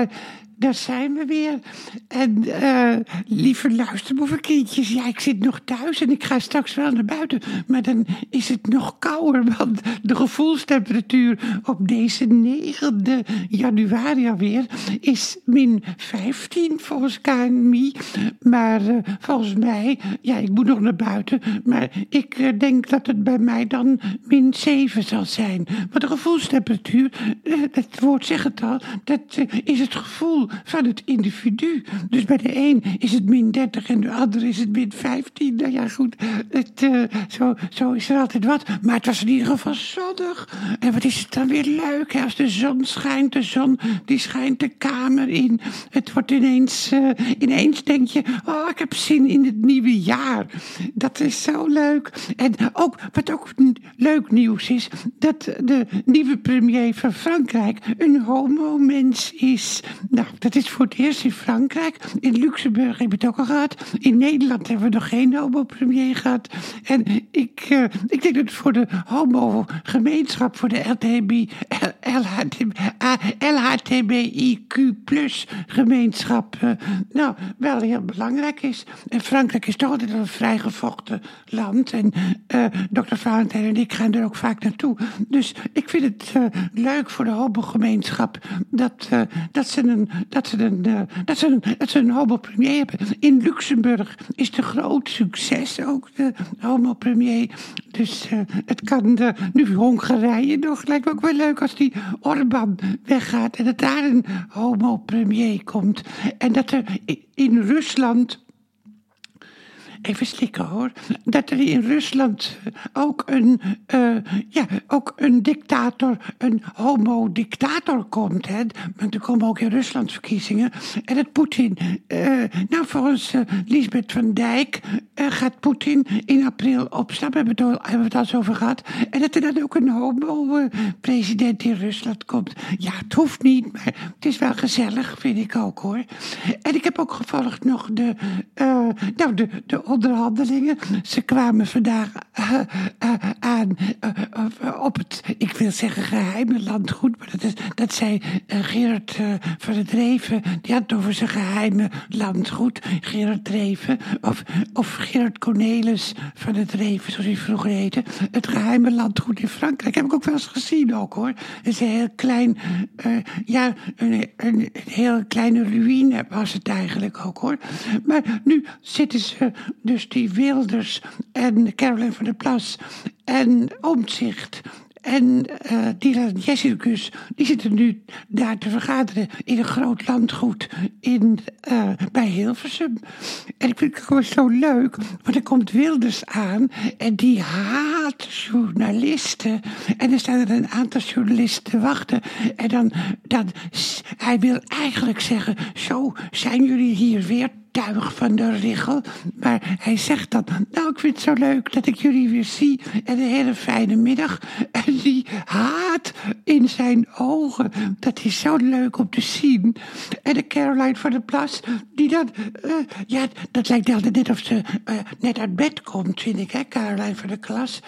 daar, daar zijn we weer. En uh, lieve luisterboevenkindjes, ja, ik zit nog thuis en ik ga straks wel naar buiten. Maar dan is het nog kouder, want de gevoelstemperatuur op deze 9 januari alweer is min 15 volgens KNMI. Maar uh, volgens mij, ja, ik moet nog naar buiten. Maar ik uh, denk dat het bij mij dan min 7 zal zijn. Maar de gevoelstemperatuur, het woord zegt het al, dat is het gevoel van het individu. Dus bij de een is het min 30 en de ander is het min 15. Nou ja, goed, het, uh, zo, zo is er altijd wat. Maar het was in ieder geval zonnig. En wat is het dan weer leuk, hè? als de zon schijnt. De zon die schijnt de kamer in. Het wordt ineens, uh, ineens denk je, oh, ik heb zin in het nieuwe jaar. Dat is zo leuk. En ook, wat ook leuk nieuws is, dat de nieuwe premier van Frankrijk een homo-mens is. Nou, is voor het eerst in Frankrijk. In Luxemburg hebben het ook al gehad. In Nederland hebben we nog geen homo-premier gehad. En ik, uh, ik denk dat het voor de homo-gemeenschap, voor de LTB, LHTBIQ plus gemeenschap, uh, nou, wel heel belangrijk is. En Frankrijk is toch altijd een vrijgevochten land. En uh, dokter Valentijn en ik gaan er ook vaak naartoe. Dus ik vind het leuk voor de homo-gemeenschap dat, dat ze een dat een, uh, dat ze een, dat ze een homo-premier hebben. In Luxemburg is een groot succes ook, de homo-premier. Dus uh, het kan uh, nu Hongarije nog. Lijkt me ook wel leuk als die Orbán weggaat en dat daar een homo-premier komt. En dat er in Rusland even slikken hoor, dat er in Rusland ook een, uh, ja, ook een dictator, een homo-dictator komt. Hè? Want er komen ook in Rusland verkiezingen. En dat Poetin, uh, nou volgens uh, Lisbeth van Dijk gaat Poetin in april opstappen. Hebben we, het hebben we het al over gehad. En dat er dan ook een homo-president in Rusland komt. Ja, het hoeft niet, maar het is wel gezellig, vind ik ook hoor. En ik heb ook gevolgd nog de, nou, de, de onderhandelingen. Ze kwamen vandaag uh, uh, aan uh, op het, ik wil zeggen geheime landgoed, maar dat, is, dat zei Gerard van het Dreven, die had over zijn geheime landgoed. Gerard Dreven, of, of Gerard Cornelis van het Dreven, zoals hij vroeger heette. Het geheime landgoed in Frankrijk, heb ik ook wel eens gezien ook hoor. Het is een heel klein, ja, een, een heel kleine ruïne was het eigenlijk ook hoor. Maar nu zitten ze dus die Wilders en Caroline van der Plas en Omtzigt en uh, Dylan Jessicus, die zitten nu daar te vergaderen in een groot landgoed in, uh, bij Hilversum. En ik vind het gewoon zo leuk, want er komt Wilders aan en die haat journalisten. En er staan er een aantal journalisten te wachten. En dan, dan hij wil eigenlijk zeggen, zo zijn jullie hier weer tuig van de richel. Maar hij zegt dan, nou ik vind het zo leuk dat ik jullie weer zie. En een hele fijne middag. En die haat in zijn ogen, dat is zo leuk om te zien. En de Caroline van der Plas, die dan, uh, ja, dat lijkt altijd net of ze uh, net uit bed komt, vind ik, hè, Caroline van der Klas.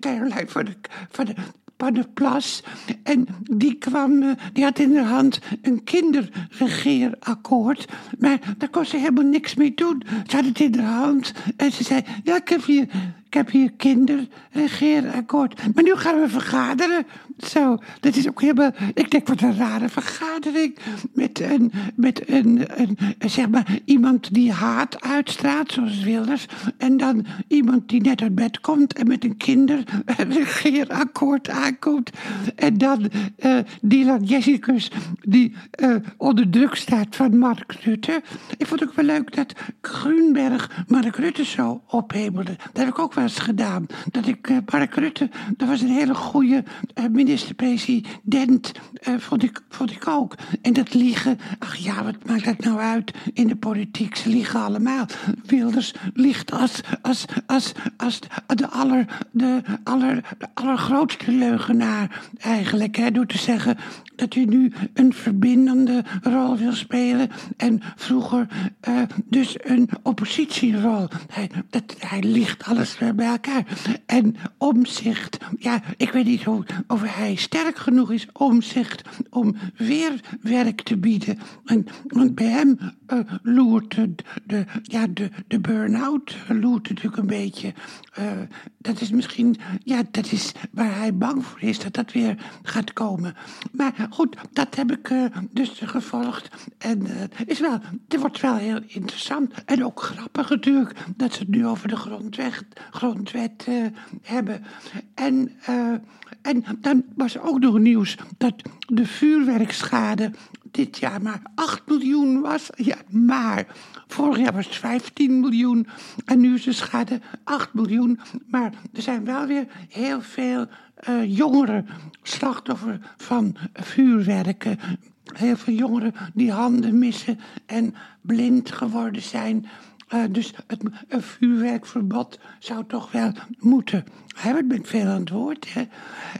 Caroline van de, van de, van de Plas. En die kwam, eh, die had in haar hand een kinderregeerakkoord. Maar daar kon ze helemaal niks mee doen. Ze had het in haar hand en ze zei, ja, ik heb hier ik heb hier kinderregeerakkoord. Maar nu gaan we vergaderen. Zo, dat is ook helemaal... Ik denk, wat een rare vergadering. Met een, met een, een, zeg maar, iemand die haat uitstraat, zoals Wilders. En dan iemand die net uit bed komt en met een kinderregeerakkoord aankomt. En dan uh, Dylan Jessicus, die uh, onder druk staat van Mark Rutte. Ik vond het ook wel leuk dat Grunberg Mark Rutte zo ophemelde. Dat heb ik ook wel gedaan. Dat ik, uh, Rutte, dat was een hele goede uh, minister-president, uh, vond, ik, vond ik ook. En dat liegen, ach ja, wat maakt dat nou uit in de politiek? Ze liegen allemaal. Wilders ligt als, als, als, als de, aller, de, aller, de allergrootste leugenaar eigenlijk. Hè, door te zeggen dat hij nu een verbindende rol wil spelen. En vroeger dus een oppositierol. Hij, dat, hij ligt alles bij elkaar. En omzicht, ja, ik weet niet of, of hij sterk genoeg is, omzicht, om weer werk te bieden. En, want bij hem uh, loert de, ja, de, de burn-out loert natuurlijk een beetje. Uh, dat is misschien, ja, dat is waar hij bang voor is, dat dat weer gaat komen. Maar goed, dat heb ik dus gevolgd. En is wel, het wordt wel heel interessant en ook grappig natuurlijk dat ze het nu over de grondwet, grondwet uh, hebben. En, uh, en dan was ook nog nieuws dat de vuurwerkschade dit jaar maar 8 miljoen was. Ja, maar vorig jaar was het 15 miljoen en nu is de schade 8 miljoen. Maar er zijn wel weer heel veel uh, jongeren slachtoffer van vuurwerken. Heel veel jongeren die handen missen en blind geworden zijn. Uh, dus het, vuurwerkverbod zou toch wel moeten. Hebben met veel aan het woord. Hè?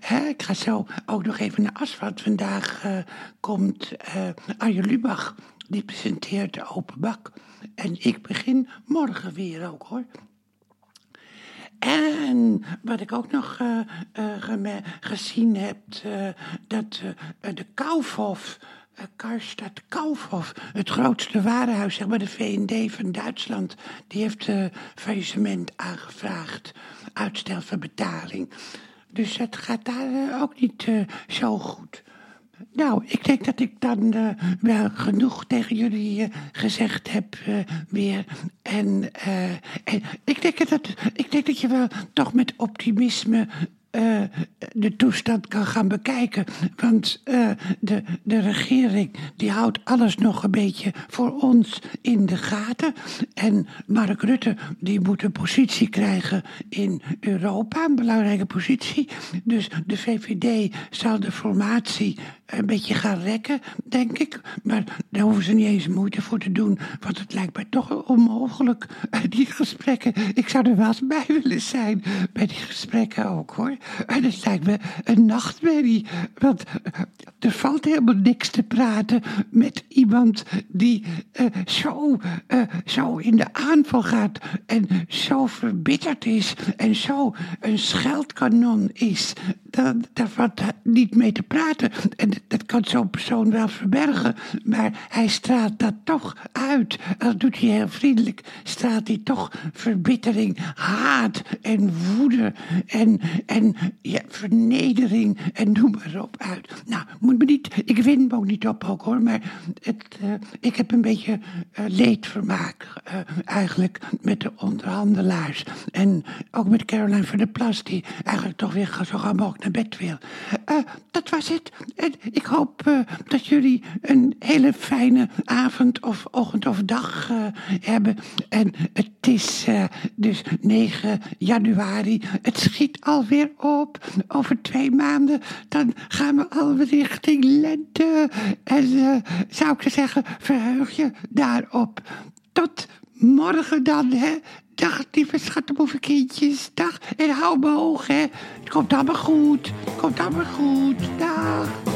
Hè, ik ga zo ook nog even naar Asfalt. Vandaag uh, komt uh, Arjen Lubach. Die presenteert de open bak. En ik begin morgen weer ook hoor. En wat ik ook nog gezien heb, dat de Kaufhof Karstadt Kaufhof, het grootste warenhuis, zeg maar de V&D van Duitsland, die heeft uh, faillissement aangevraagd, uitstel van betaling. Dus het gaat daar uh, ook niet zo goed. Nou, ik denk dat ik dan wel genoeg tegen jullie gezegd heb weer. En, en ik, denk dat, ik denk dat je wel toch met optimisme uh, de toestand kan gaan bekijken. Want uh, de, de regering die houdt alles nog een beetje voor ons in de gaten. En Mark Rutte die moet een positie krijgen in Europa, een belangrijke positie. Dus de VVD zal de formatie een beetje gaan rekken, denk ik. Maar daar hoeven ze niet eens moeite voor te doen. Want het lijkt mij toch onmogelijk, die gesprekken. Ik zou er wel eens bij willen zijn, bij die gesprekken ook hoor. En het lijkt me een nachtmerrie. Want er valt helemaal niks te praten met iemand die uh, zo, zo in de aanval gaat. En zo verbitterd is. En zo een scheldkanon is. Daar, daar valt niet mee te praten. En dat kan zo'n persoon wel verbergen. Maar hij straalt dat toch uit. Al doet hij heel vriendelijk. Straalt hij toch verbittering, haat en woede. En, en ja, vernedering en noem maar op uit. Nou, moet me niet, ik win me ook niet op ook hoor, maar het, uh, ik heb een beetje uh, leedvermaak uh, eigenlijk met de onderhandelaars. En ook met Caroline van der Plas, die eigenlijk toch weer zo gauw mogelijk naar bed wil. dat was het. Ik hoop dat jullie een hele fijne avond of ochtend of dag hebben. En het is dus 9 januari. Het schiet alweer op over twee maanden, dan gaan we alweer richting lente. En zou ik zeggen, verheug je daarop. Tot morgen dan, hè. Dag, lieve schattenboevenkindjes. Dag, en hou me hoog, hè. Het komt allemaal goed. Het komt allemaal goed. Dag.